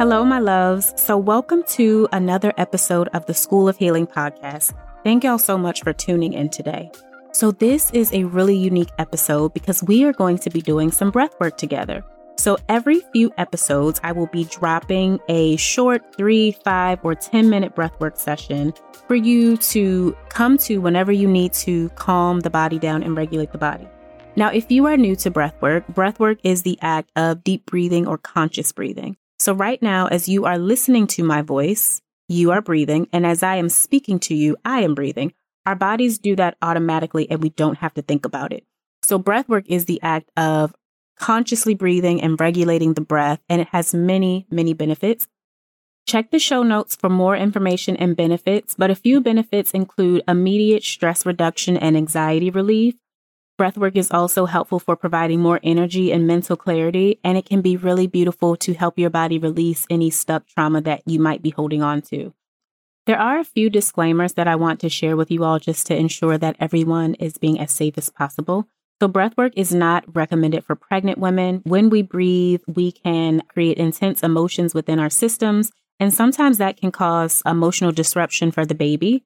Hello, my loves. So, welcome to another episode of the School of Healing podcast. Thank y'all so much for tuning in today. So, this is a really unique episode because we are going to be doing some breath work together. So, every few episodes, I will be dropping a short three, five, or 10 minute breathwork session for you to come to whenever you need to calm the body down and regulate the body. Now, if you are new to breathwork, breathwork is the act of deep breathing or conscious breathing. So, right now, as you are listening to my voice, you are breathing. And as I am speaking to you, I am breathing. Our bodies do that automatically and we don't have to think about it. So, breath work is the act of consciously breathing and regulating the breath, and it has many, many benefits. Check the show notes for more information and benefits, but a few benefits include immediate stress reduction and anxiety relief, Breathwork is also helpful for providing more energy and mental clarity, and it can be really beautiful to help your body release any stuck trauma that you might be holding on to. There are a few disclaimers that I want to share with you all just to ensure that everyone is being as safe as possible. So, breathwork is not recommended for pregnant women. When we breathe, we can create intense emotions within our systems, and sometimes that can cause emotional disruption for the baby.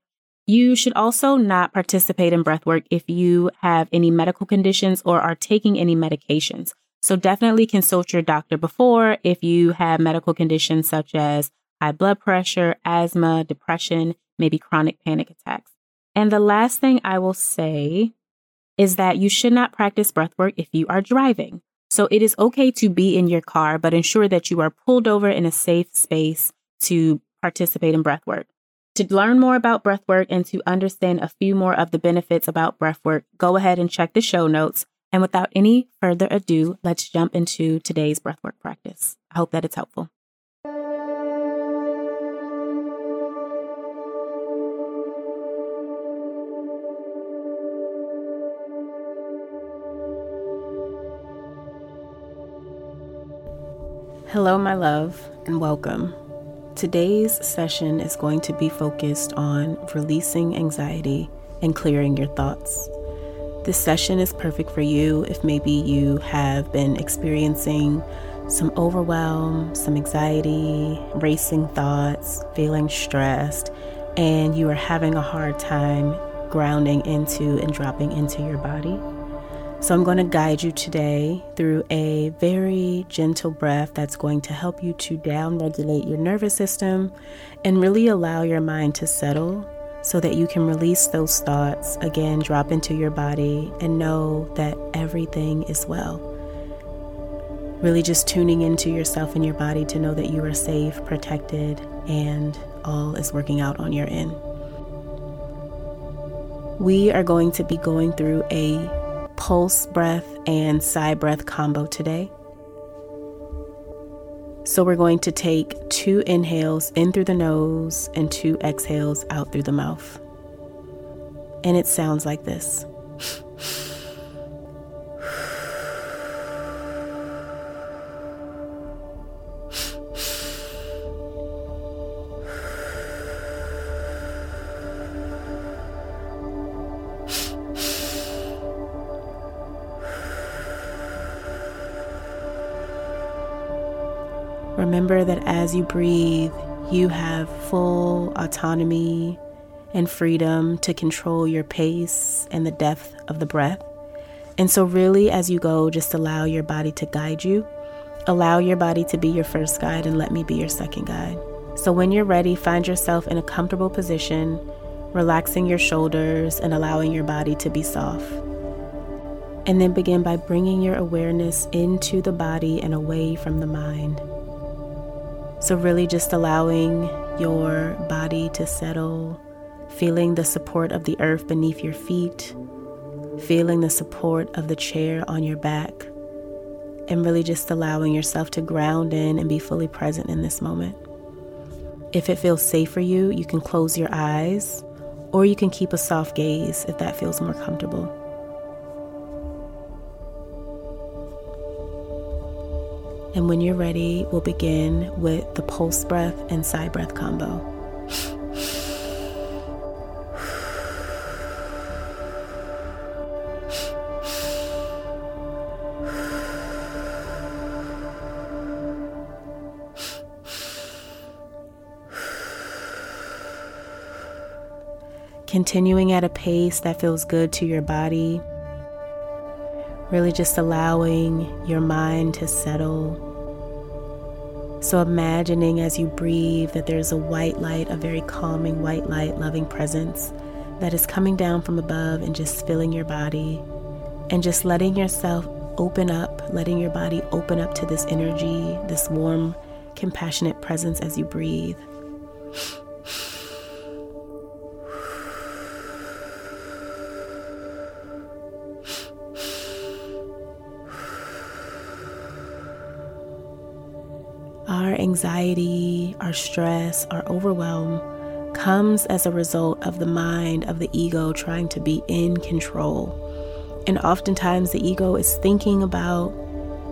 You should also not participate in breathwork if you have any medical conditions or are taking any medications. So definitely consult your doctor before if you have medical conditions such as high blood pressure, asthma, depression, maybe chronic panic attacks. And the last thing I will say is that you should not practice breathwork if you are driving. So it is okay to be in your car, but ensure that you are pulled over in a safe space to participate in breathwork. To learn more about breathwork and to understand a few more of the benefits about breathwork, go ahead and check the show notes. And without any further ado, let's jump into today's breathwork practice. I hope that it's helpful. Hello, my love, and welcome. Today's session is going to be focused on releasing anxiety and clearing your thoughts. This session is perfect for you if maybe you have been experiencing some overwhelm, some anxiety, racing thoughts, feeling stressed, and you are having a hard time grounding into and dropping into your body. So, I'm going to guide you today through a very gentle breath that's going to help you to down regulate your nervous system and really allow your mind to settle so that you can release those thoughts, again, drop into your body and know that everything is well. Really just tuning into yourself and your body to know that you are safe, protected, and all is working out on your end. We are going to be going through a pulse breath and sigh breath combo today. So we're going to take two inhales in through the nose and two exhales out through the mouth. And it sounds like this. Remember that as you breathe, you have full autonomy and freedom to control your pace and the depth of the breath. And so, really, as you go, just allow your body to guide you. Allow your body to be your first guide and let me be your second guide. So, when you're ready, find yourself in a comfortable position, relaxing your shoulders and allowing your body to be soft. And then begin by bringing your awareness into the body and away from the mind. So, really just allowing your body to settle, feeling the support of the earth beneath your feet, feeling the support of the chair on your back, and really just allowing yourself to ground in and be fully present in this moment. If it feels safe for you, you can close your eyes or you can keep a soft gaze if that feels more comfortable. And when you're ready, we'll begin with the pulse breath and sigh breath combo. Continuing at a pace that feels good to your body Really just allowing your mind to settle. So, imagining as you breathe that there's a white light, a very calming white light, loving presence that is coming down from above and just filling your body, and just letting yourself open up, letting your body open up to this energy, this warm, compassionate presence as you breathe. Anxiety, our stress, our overwhelm comes as a result of the mind of the ego trying to be in control. And oftentimes, the ego is thinking about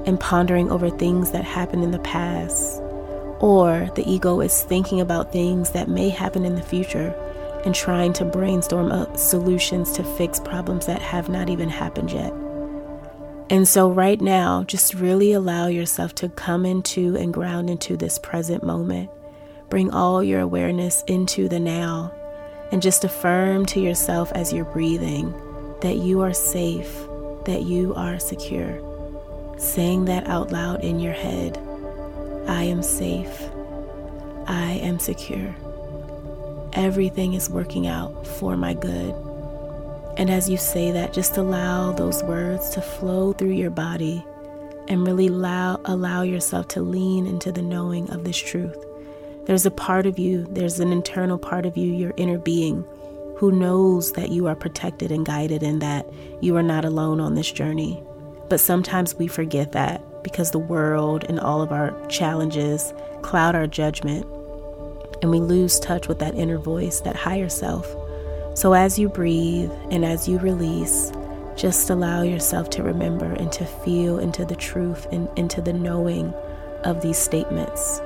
and pondering over things that happened in the past, or the ego is thinking about things that may happen in the future and trying to brainstorm up solutions to fix problems that have not even happened yet. And so, right now, just really allow yourself to come into and ground into this present moment. Bring all your awareness into the now and just affirm to yourself as you're breathing that you are safe, that you are secure. Saying that out loud in your head I am safe, I am secure. Everything is working out for my good. And as you say that, just allow those words to flow through your body and really allow, allow yourself to lean into the knowing of this truth. There's a part of you, there's an internal part of you, your inner being, who knows that you are protected and guided and that you are not alone on this journey. But sometimes we forget that because the world and all of our challenges cloud our judgment and we lose touch with that inner voice, that higher self. So as you breathe and as you release, just allow yourself to remember and to feel into the truth and into the knowing of these statements.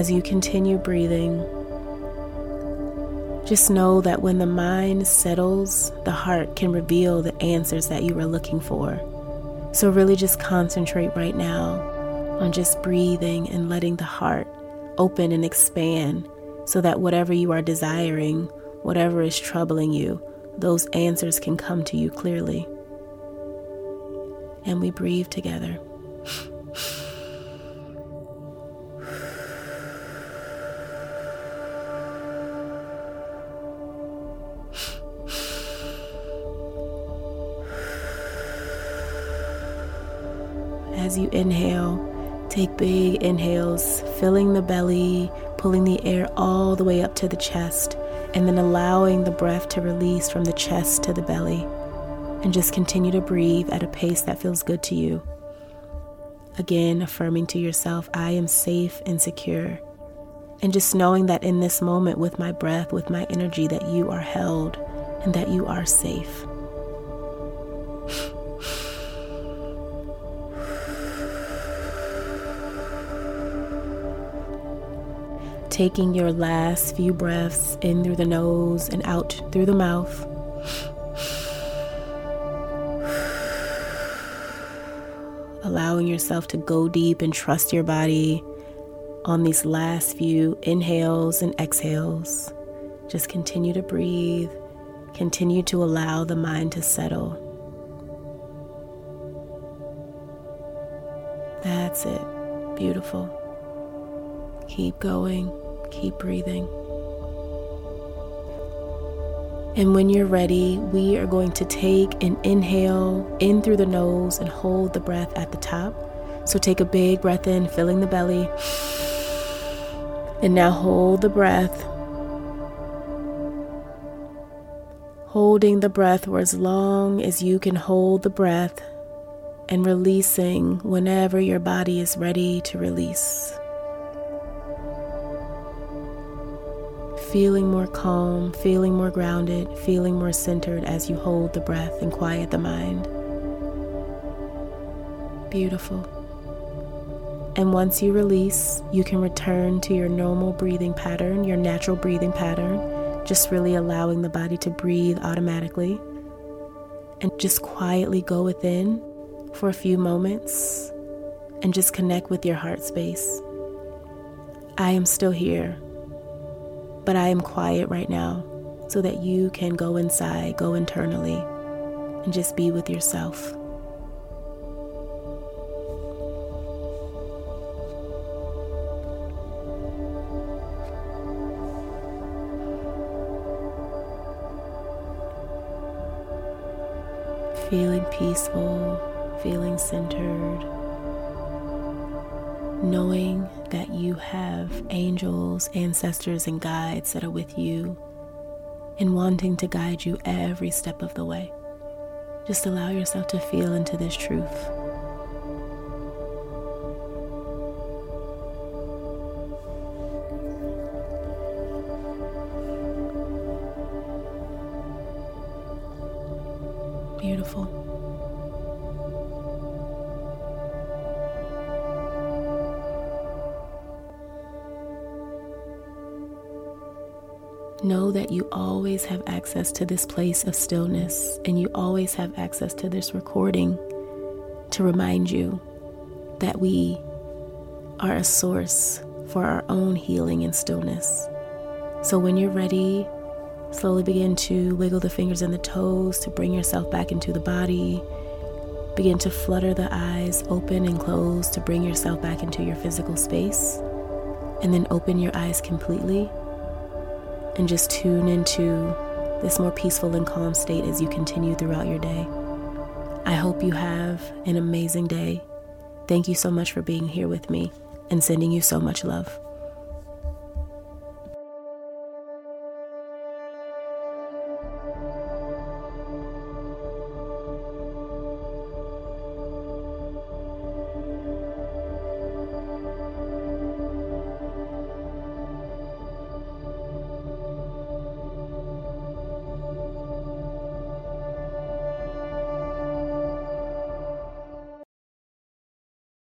As you continue breathing, just know that when the mind settles, the heart can reveal the answers that you are looking for. So, really, just concentrate right now on just breathing and letting the heart open and expand so that whatever you are desiring, whatever is troubling you, those answers can come to you clearly. And we breathe together. as you inhale, take big inhales, filling the belly, pulling the air all the way up to the chest, and then allowing the breath to release from the chest to the belly. And just continue to breathe at a pace that feels good to you. Again, affirming to yourself, I am safe and secure. And just knowing that in this moment, with my breath, with my energy, that you are held and that you are safe. Taking your last few breaths in through the nose and out through the mouth. Allowing yourself to go deep and trust your body on these last few inhales and exhales. Just continue to breathe, continue to allow the mind to settle. That's it. Beautiful. Keep going. Keep breathing. And when you're ready, we are going to take an inhale in through the nose and hold the breath at the top. So take a big breath in, filling the belly. And now hold the breath. Holding the breath for as long as you can hold the breath and releasing whenever your body is ready to release. Feeling more calm, feeling more grounded, feeling more centered as you hold the breath and quiet the mind. Beautiful. And once you release, you can return to your normal breathing pattern, your natural breathing pattern, just really allowing the body to breathe automatically. And just quietly go within for a few moments and just connect with your heart space. I am still here, but I am quiet right now so that you can go inside, go internally, and just be with yourself. Feeling peaceful, feeling centered knowing that you have angels, ancestors, and guides that are with you and wanting to guide you every step of the way. Just allow yourself to feel into this truth. Beautiful. Know that you always have access to this place of stillness, and you always have access to this recording to remind you that we are a source for our own healing and stillness. So when you're ready, slowly begin to wiggle the fingers and the toes to bring yourself back into the body. Begin to flutter the eyes open and close to bring yourself back into your physical space. And then open your eyes completely and just tune into this more peaceful and calm state as you continue throughout your day. I hope you have an amazing day. Thank you so much for being here with me and sending you so much love.